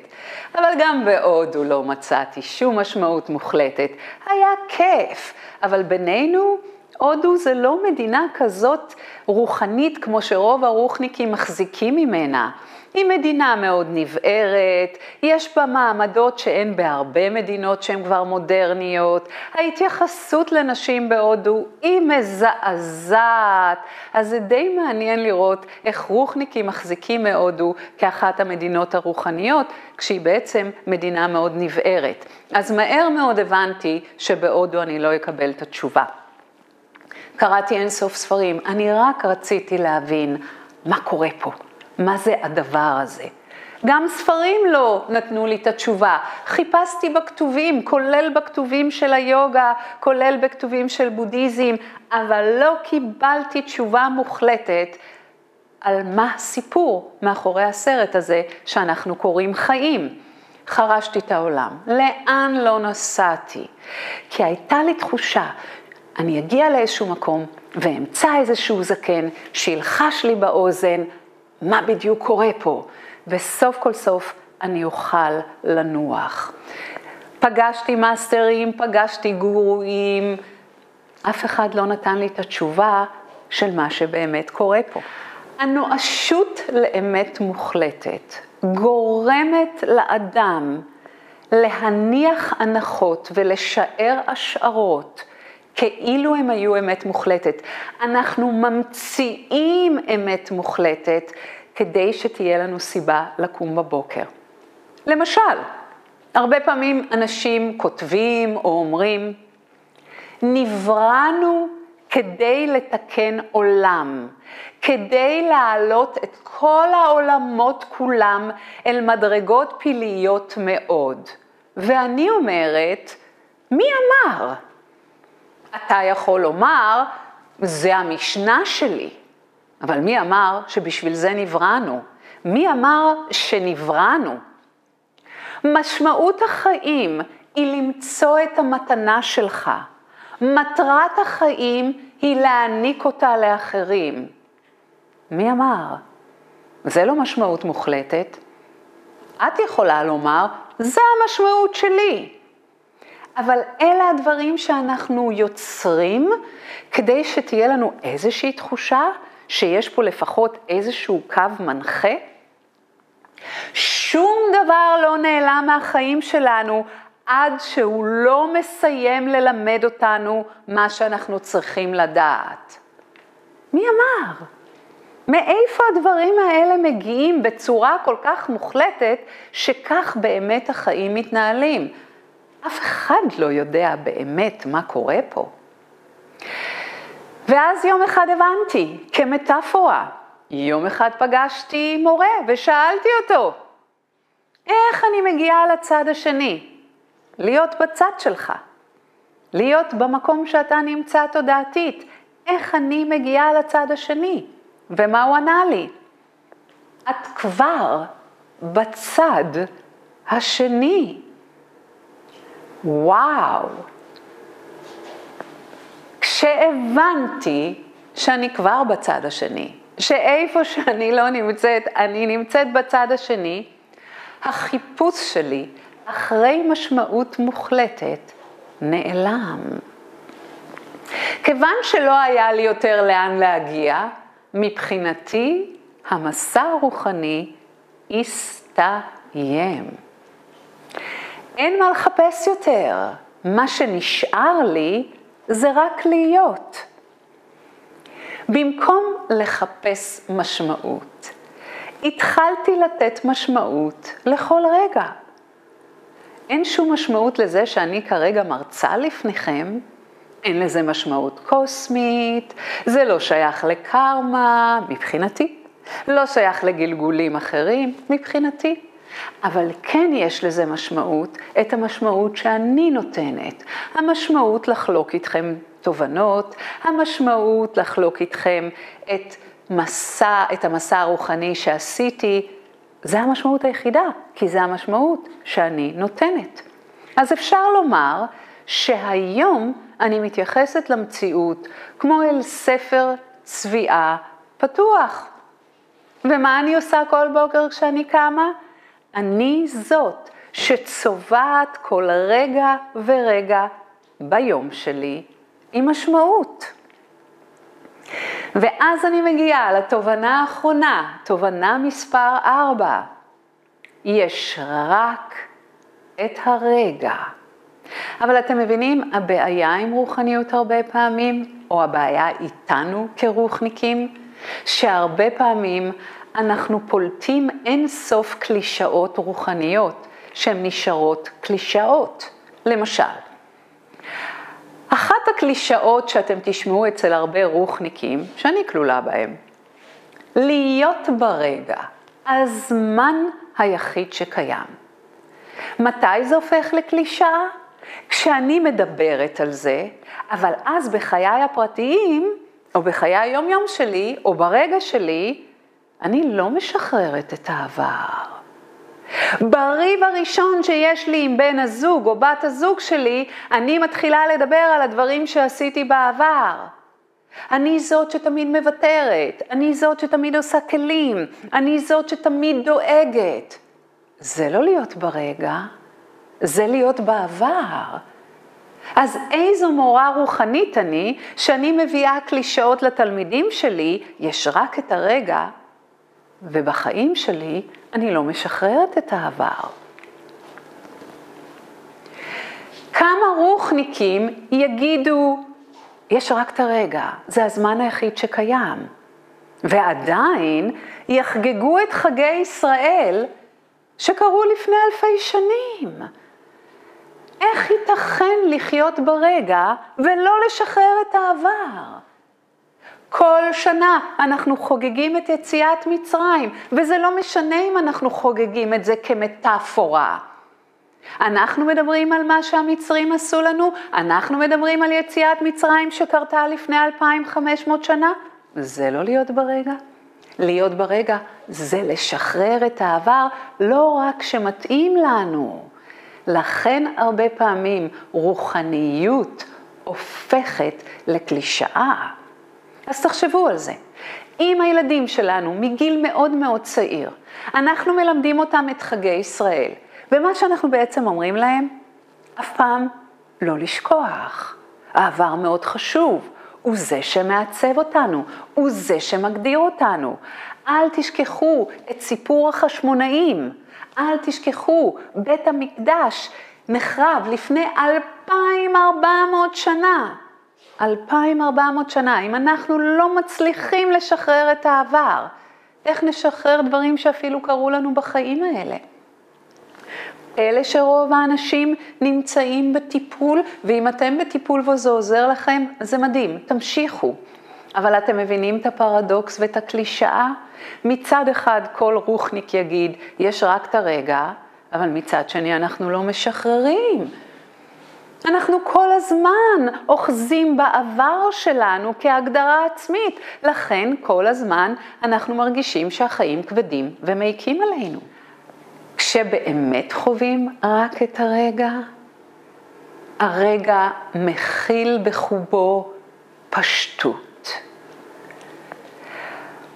אבל גם בהודו לא מצאתי שום משמעות מוחלטת. היה כיף, אבל בינינו, הודו זה לא מדינה כזאת רוחנית כמו שרוב הרוחניקים מחזיקים ממנה. היא מדינה מאוד נבערת, יש בה מעמדות שאין בהרבה מדינות שהן כבר מודרניות, ההתייחסות לנשים בהודו היא מזעזעת, אז זה די מעניין לראות איך רוחניקים מחזיקים מהודו כאחת המדינות הרוחניות, כשהיא בעצם מדינה מאוד נבערת. אז מהר מאוד הבנתי שבהודו אני לא אקבל את התשובה. קראתי אינסוף ספרים, אני רק רציתי להבין מה קורה פה. מה זה הדבר הזה. גם ספרים לא נתנו לי את התשובה. חיפשתי בכתובים, כולל בכתובים של היוגה, כולל בכתובים של בודהיזם, אבל לא קיבלתי תשובה מוחלטת על מה הסיפור מאחורי הסרט הזה שאנחנו קוראים חיים. חרשתי את העולם, לאן לא נסעתי? כי הייתה לי תחושה, אני אגיע לאיזשהו מקום ואמצא איזשהו זקן שילחש לי באוזן, מה בדיוק קורה פה, וסוף כל סוף אני אוכל לנוח. פגשתי מאסטרים, פגשתי גורואים, אף אחד לא נתן לי את התשובה של מה שבאמת קורה פה. הנואשות לאמת מוחלטת גורמת לאדם להניח הנחות ולשער השערות כאילו הם היו אמת מוחלטת. אנחנו ממציאים אמת מוחלטת כדי שתהיה לנו סיבה לקום בבוקר. למשל, הרבה פעמים אנשים כותבים או אומרים, נבראנו כדי לתקן עולם, כדי להעלות את כל העולמות כולם אל מדרגות פיליות מאוד. ואני אומרת, מי אמר? אתה יכול לומר, זה המשנה שלי, אבל מי אמר שבשביל זה נבראנו? מי אמר שנבראנו? משמעות החיים היא למצוא את המתנה שלך. מטרת החיים היא להעניק אותה לאחרים. מי אמר? זה לא משמעות מוחלטת. את יכולה לומר, זה המשמעות שלי. אבל אלה הדברים שאנחנו יוצרים כדי שתהיה לנו איזושהי תחושה שיש פה לפחות איזשהו קו מנחה. שום דבר לא נעלם מהחיים שלנו עד שהוא לא מסיים ללמד אותנו מה שאנחנו צריכים לדעת. מי אמר? מאיפה הדברים האלה מגיעים בצורה כל כך מוחלטת שכך באמת החיים מתנהלים? אף אחד לא יודע באמת מה קורה פה. ואז יום אחד הבנתי, כמטאפורה, יום אחד פגשתי מורה ושאלתי אותו, איך אני מגיעה לצד השני? להיות בצד שלך, להיות במקום שאתה נמצא תודעתית, איך אני מגיעה לצד השני? ומה הוא ענה לי? את כבר בצד השני. וואו. כשהבנתי שאני כבר בצד השני, שאיפה שאני לא נמצאת, אני נמצאת בצד השני, החיפוש שלי אחרי משמעות מוחלטת נעלם. כיוון שלא היה לי יותר לאן להגיע, מבחינתי המסע הרוחני הסתיים. אין מה לחפש יותר. מה שנשאר לי זה רק להיות. במקום לחפש משמעות, התחלתי לתת משמעות לכל רגע. אין שום משמעות לזה שאני כרגע מרצה לפניכם, אין לזה משמעות קוסמית, זה לא שייך לקרמה, מבחינתי. לא שייך לגלגולים אחרים, מבחינתי. אבל כן יש לזה משמעות, את המשמעות שאני נותנת. המשמעות לחלוק איתכם תובנות, המשמעות לחלוק איתכם את מסע, את המסע הרוחני שעשיתי, זה המשמעות היחידה, כי זה המשמעות שאני נותנת. אז אפשר לומר שהיום אני מתייחסת למציאות כמו אל ספר צביעה פתוח. ומה אני עושה כל בוקר כשאני קמה? אני זאת שצובעת כל רגע ורגע ביום שלי עם משמעות. ואז אני מגיעה לתובנה האחרונה, תובנה מספר 4. יש רק את הרגע. אבל אתם מבינים, הבעיה עם רוחניות הרבה פעמים, או הבעיה איתנו כרוחניקים, שהרבה פעמים אנחנו פולטים אין סוף קלישאות רוחניות, שהן נשארות קלישאות. למשל, אחת הקלישאות שאתם תשמעו אצל הרבה רוחניקים, שאני כלולה בהם, להיות ברגע, הזמן היחיד שקיים. מתי זה הופך לקלישאה? כשאני מדברת על זה, אבל אז בחיי הפרטיים, או בחיי היום-יום שלי, או ברגע שלי, אני לא משחררת את העבר. בריב הראשון שיש לי עם בן הזוג או בת הזוג שלי, אני מתחילה לדבר על הדברים שעשיתי בעבר. אני זאת שתמיד מוותרת, אני זאת שתמיד עושה כלים, אני זאת שתמיד דואגת. זה לא להיות ברגע, זה להיות בעבר. אז איזו מורה רוחנית אני, שאני מביאה קלישאות לתלמידים שלי, יש רק את הרגע, ובחיים שלי אני לא משחררת את העבר. כמה רוחניקים יגידו, יש רק את הרגע, זה הזמן היחיד שקיים, ועדיין יחגגו את חגי ישראל שקרו לפני אלפי שנים. איך ייתכן לחיות ברגע ולא לשחרר את העבר? כל שנה אנחנו חוגגים את יציאת מצרים, וזה לא משנה אם אנחנו חוגגים את זה כמטאפורה. אנחנו מדברים על מה שהמצרים עשו לנו, אנחנו מדברים על יציאת מצרים שקרתה לפני 2,500 שנה, זה לא להיות ברגע. להיות ברגע זה לשחרר את העבר לא רק שמתאים לנו. לכן הרבה פעמים רוחניות הופכת לקלישאה. אז תחשבו על זה. אם הילדים שלנו מגיל מאוד מאוד צעיר, אנחנו מלמדים אותם את חגי ישראל, ומה שאנחנו בעצם אומרים להם, אף פעם לא לשכוח. העבר מאוד חשוב, הוא זה שמעצב אותנו, הוא זה שמגדיר אותנו. אל תשכחו את סיפור החשמונאים, אל תשכחו, בית המקדש נחרב לפני 2,400 שנה. 2,400 שנה, אם אנחנו לא מצליחים לשחרר את העבר, איך נשחרר דברים שאפילו קרו לנו בחיים האלה? אלה שרוב האנשים נמצאים בטיפול, ואם אתם בטיפול וזה עוזר לכם, זה מדהים, תמשיכו. אבל אתם מבינים את הפרדוקס ואת הקלישאה? מצד אחד כל רוחניק יגיד, יש רק את הרגע, אבל מצד שני אנחנו לא משחררים. אנחנו כל הזמן אוחזים בעבר שלנו כהגדרה עצמית, לכן כל הזמן אנחנו מרגישים שהחיים כבדים ומעיקים עלינו. כשבאמת חווים רק את הרגע, הרגע מכיל בחובו פשטות.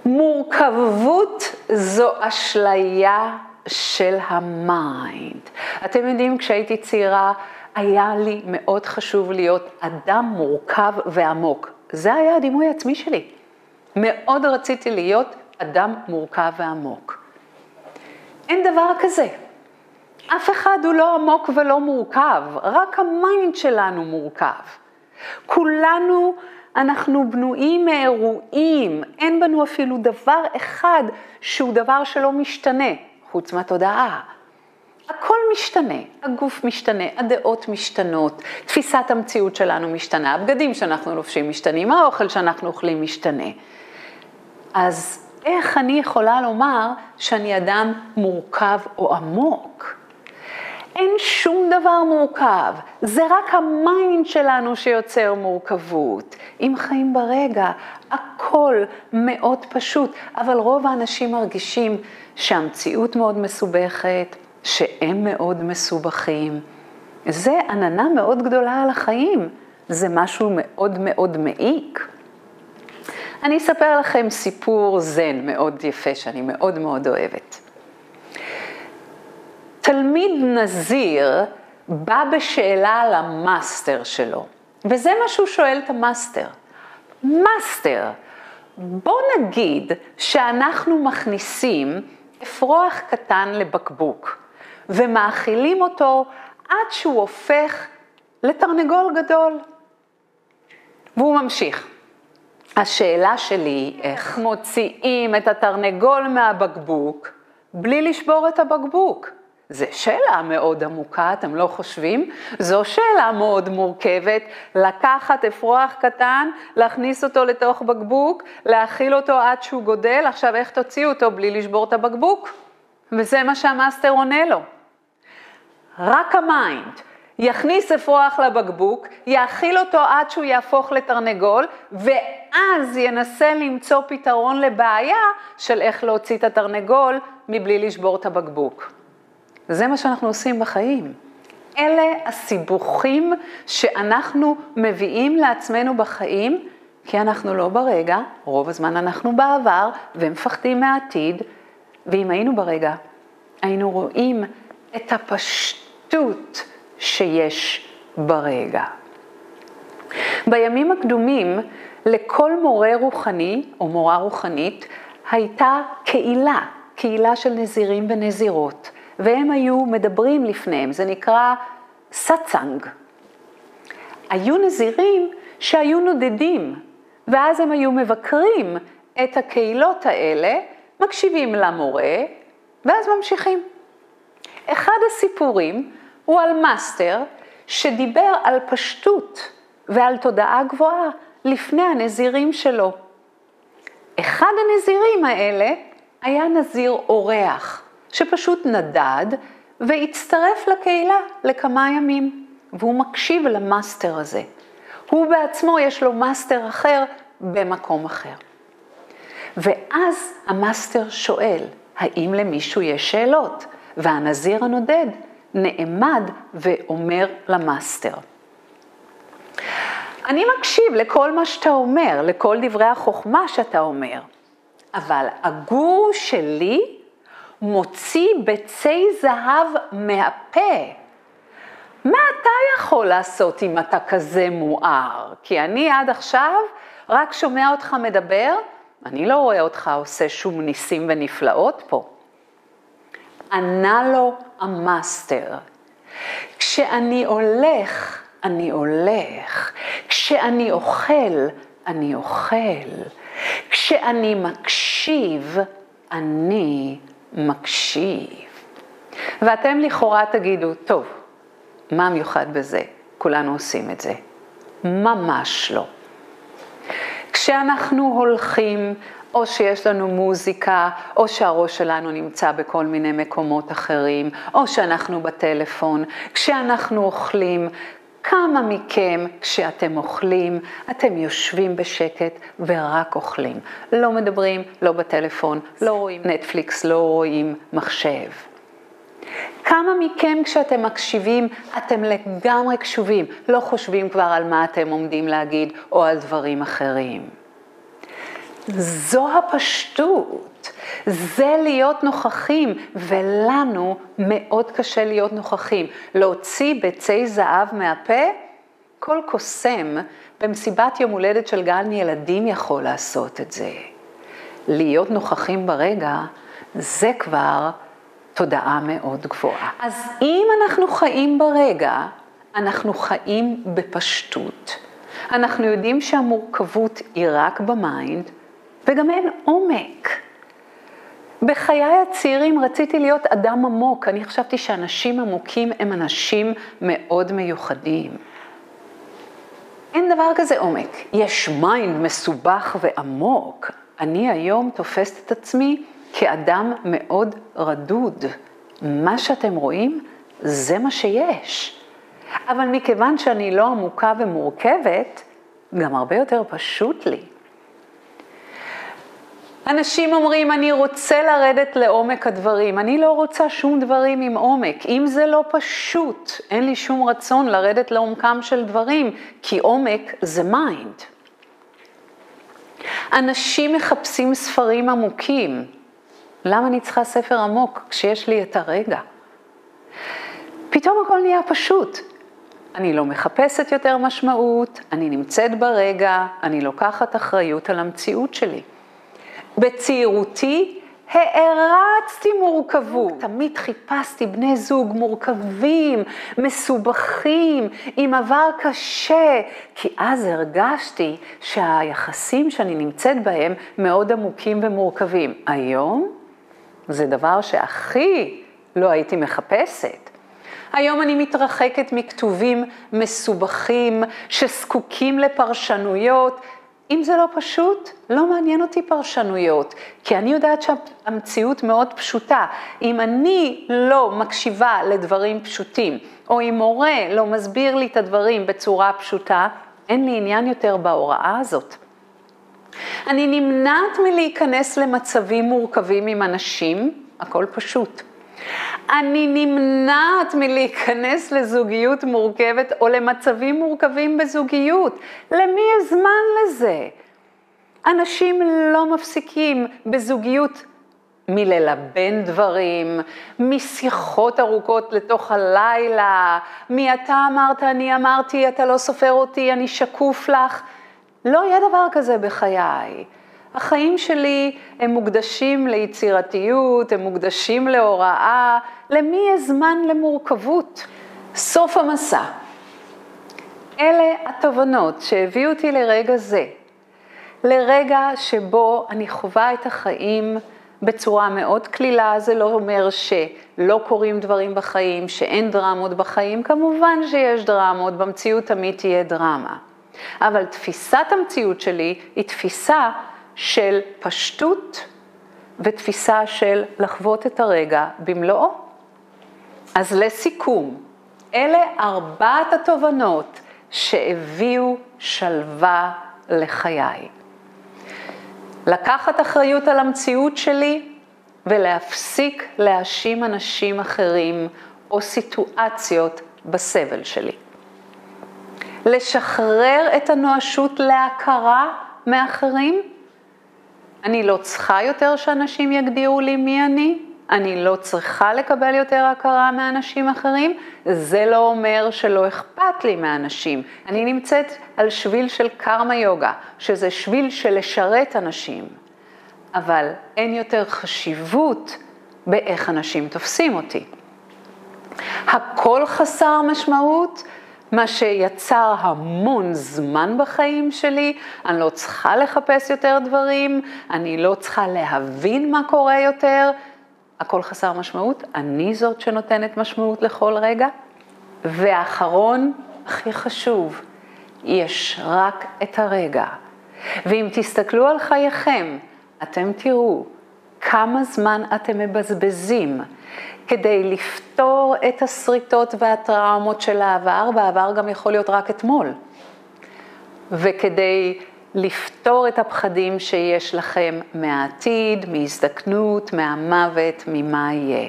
מורכבות זו אשליה של ה mind. אתם יודעים, כשהייתי צעירה, היה לי מאוד חשוב להיות אדם מורכב ועמוק. זה היה הדימוי העצמי שלי. מאוד רציתי להיות אדם מורכב ועמוק. אין דבר כזה. אף אחד הוא לא עמוק ולא מורכב, רק ה mind שלנו מורכב. כולנו, אנחנו בנויים מאירועים, אין בנו אפילו דבר אחד שהוא דבר שלא משתנה, חוץ מהתודעה. הכל משתנה, הגוף משתנה, הדעות משתנות, תפיסת המציאות שלנו משתנה, הבגדים שאנחנו לובשים משתנים, האוכל שאנחנו אוכלים משתנה. אז איך אני יכולה לומר שאני אדם מורכב או עמוק? אין שום דבר מורכב, זה רק ה mind שלנו שיוצר מורכבות. אם חיים ברגע, הכל מאוד פשוט, אבל רוב האנשים מרגישים שהמציאות מאוד מסובכת, שהם מאוד מסובכים. זה עננה מאוד גדולה על החיים, זה משהו מאוד מאוד מעיק. אני אספר לכם סיפור זן מאוד יפה שאני מאוד מאוד אוהבת. תלמיד נזיר בא בשאלה למאסטר שלו, וזה מה שהוא שואל את המאסטר. מאסטר, בוא נגיד שאנחנו מכניסים אפרוח קטן לבקבוק ומאכילים אותו עד שהוא הופך לתרנגול גדול. והוא ממשיך. השאלה שלי היא איך מוציאים את התרנגול מהבקבוק בלי לשבור את הבקבוק. זו שאלה מאוד עמוקה, אתם לא חושבים? זו שאלה מאוד מורכבת, לקחת אפרוח קטן, להכניס אותו לתוך בקבוק, להאכיל אותו עד שהוא גודל, עכשיו איך תוציאו אותו בלי לשבור את הבקבוק? וזה מה שהמאסטר עונה לו. רק ה mind. יכניס אפרוח לבקבוק, יאכיל אותו עד שהוא יהפוך לתרנגול, ואז ינסה למצוא פתרון לבעיה של איך להוציא את התרנגול מבלי לשבור את הבקבוק. זה מה שאנחנו עושים בחיים. אלה הסיבוכים שאנחנו מביאים לעצמנו בחיים, כי אנחנו לא ברגע, רוב הזמן אנחנו בעבר ומפחדים מהעתיד, ואם היינו ברגע, היינו רואים את הפשטות שיש ברגע. בימים הקדומים, לכל מורה רוחני או מורה רוחנית הייתה קהילה, קהילה של נזירים ונזירות. והם היו מדברים לפניהם, זה נקרא סאצנג. היו נזירים שהיו נודדים, ואז הם היו מבקרים את הקהילות האלה, מקשיבים למורה, ואז ממשיכים. אחד הסיפורים הוא על מאסטר שדיבר על פשטות ועל תודעה גבוהה לפני הנזירים שלו. אחד הנזירים האלה היה נזיר אורח. שפשוט נדד והצטרף לקהילה לכמה ימים, והוא מקשיב למאסטר הזה. הוא בעצמו יש לו מאסטר אחר במקום אחר. ואז המאסטר שואל, האם למישהו יש שאלות? והנזיר הנודד נעמד ואומר למאסטר. אני מקשיב לכל מה שאתה אומר, לכל דברי החוכמה שאתה אומר, אבל הגור שלי מוציא ביצי זהב מהפה. מה אתה יכול לעשות אם אתה כזה מואר? כי אני עד עכשיו רק שומע אותך מדבר, אני לא רואה אותך עושה שום ניסים ונפלאות פה. ענה לו המאסטר, כשאני הולך, אני הולך, כשאני אוכל, אני אוכל, כשאני מקשיב, אני מקשיב. ואתם לכאורה תגידו, טוב, מה מיוחד בזה? כולנו עושים את זה. ממש לא. כשאנחנו הולכים, או שיש לנו מוזיקה, או שהראש שלנו נמצא בכל מיני מקומות אחרים, או שאנחנו בטלפון, כשאנחנו אוכלים, כמה מכם, כשאתם אוכלים, אתם יושבים בשקט ורק אוכלים. לא מדברים, לא בטלפון, לא רואים נטפליקס, לא רואים מחשב. כמה מכם כשאתם מקשיבים, אתם לגמרי קשובים, לא חושבים כבר על מה אתם עומדים להגיד או על דברים אחרים. זו הפשטות, זה להיות נוכחים, ולנו מאוד קשה להיות נוכחים. להוציא ביצי זהב מהפה, כל קוסם במסיבת יום הולדת של גן ילדים יכול לעשות את זה. להיות נוכחים ברגע, זה כבר תודעה מאוד גבוהה. אז אם אנחנו חיים ברגע, אנחנו חיים בפשטות. אנחנו יודעים שהמורכבות היא רק ב mind, וגם אין עומק. בחיי הצעירים רציתי להיות אדם עמוק, אני חשבתי שאנשים עמוקים הם אנשים מאוד מיוחדים. אין דבר כזה עומק, יש mind מסובך ועמוק. אני היום תופסת את עצמי כאדם מאוד רדוד. מה שאתם רואים, זה מה שיש. אבל מכיוון שאני לא עמוקה ומורכבת, גם הרבה יותר פשוט לי. אנשים אומרים, אני רוצה לרדת לעומק הדברים. אני לא רוצה שום דברים עם עומק. אם זה לא פשוט, אין לי שום רצון לרדת לעומקם של דברים, כי עומק זה mind. אנשים מחפשים ספרים עמוקים. למה אני צריכה ספר עמוק כשיש לי את הרגע? פתאום הכל נהיה פשוט. אני לא מחפשת יותר משמעות, אני נמצאת ברגע, אני לוקחת אחריות על המציאות שלי. בצעירותי הערצתי מורכבות. תמיד חיפשתי בני זוג מורכבים, מסובכים, עם עבר קשה, כי אז הרגשתי שהיחסים שאני נמצאת בהם מאוד עמוקים ומורכבים. היום זה דבר שהכי לא הייתי מחפשת. היום אני מתרחקת מכתובים מסובכים שזקוקים לפרשנויות. אם זה לא פשוט, לא מעניין אותי פרשנויות, כי אני יודעת שהמציאות מאוד פשוטה. אם אני לא מקשיבה לדברים פשוטים, או אם מורה לא מסביר לי את הדברים בצורה פשוטה, אין לי עניין יותר בהוראה הזאת. אני נמנעת מלהיכנס למצבים מורכבים עם אנשים, הכל פשוט. אני נמנעת מלהיכנס לזוגיות מורכבת או למצבים מורכבים בזוגיות. למי יש זמן לזה? אנשים לא מפסיקים בזוגיות מללבן דברים, משיחות ארוכות לתוך הלילה, מי אתה אמרת, אני אמרתי, אתה לא סופר אותי, אני שקוף לך. לא יהיה דבר כזה בחיי. החיים שלי הם מוקדשים ליצירתיות, הם מוקדשים להוראה, למי יש זמן למורכבות? סוף המסע. אלה התובנות שהביאו אותי לרגע זה, לרגע שבו אני חווה את החיים בצורה מאוד קלילה, זה לא אומר שלא קורים דברים בחיים, שאין דרמות בחיים, כמובן שיש דרמות, במציאות תמיד תהיה דרמה. אבל תפיסת המציאות שלי היא תפיסה של פשטות ותפיסה של לחוות את הרגע במלואו. אז לסיכום, אלה ארבעת התובנות שהביאו שלווה לחיי. לקחת אחריות על המציאות שלי ולהפסיק להאשים אנשים אחרים או סיטואציות בסבל שלי. לשחרר את הנואשות להכרה מאחרים אני לא צריכה יותר שאנשים יגדירו לי מי אני, אני לא צריכה לקבל יותר הכרה מאנשים אחרים, זה לא אומר שלא אכפת לי מאנשים. אני נמצאת על שביל של קרמה יוגה, שזה שביל של לשרת אנשים, אבל אין יותר חשיבות באיך אנשים תופסים אותי. הכל חסר משמעות מה שיצר המון זמן בחיים שלי, אני לא צריכה לחפש יותר דברים, אני לא צריכה להבין מה קורה יותר, הכל חסר משמעות, אני זאת שנותנת משמעות לכל רגע. ואחרון, הכי חשוב, יש רק את הרגע. ואם תסתכלו על חייכם, אתם תראו כמה זמן אתם מבזבזים כדי לפתור את השריטות והטראומות של העבר, והעבר גם יכול להיות רק אתמול, וכדי לפתור את הפחדים שיש לכם מהעתיד, מהזדקנות, מהמוות, ממה יהיה.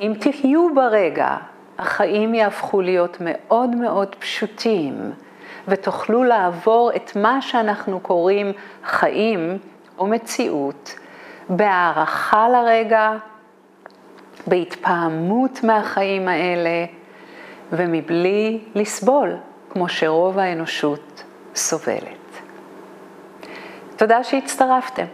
אם תהיו ברגע, החיים יהפכו להיות מאוד מאוד פשוטים, ותוכלו לעבור את מה שאנחנו קוראים חיים או מציאות, בהערכה לרגע, בהתפעמות מהחיים האלה ומבלי לסבול, כמו שרוב האנושות סובלת. תודה שהצטרפתם.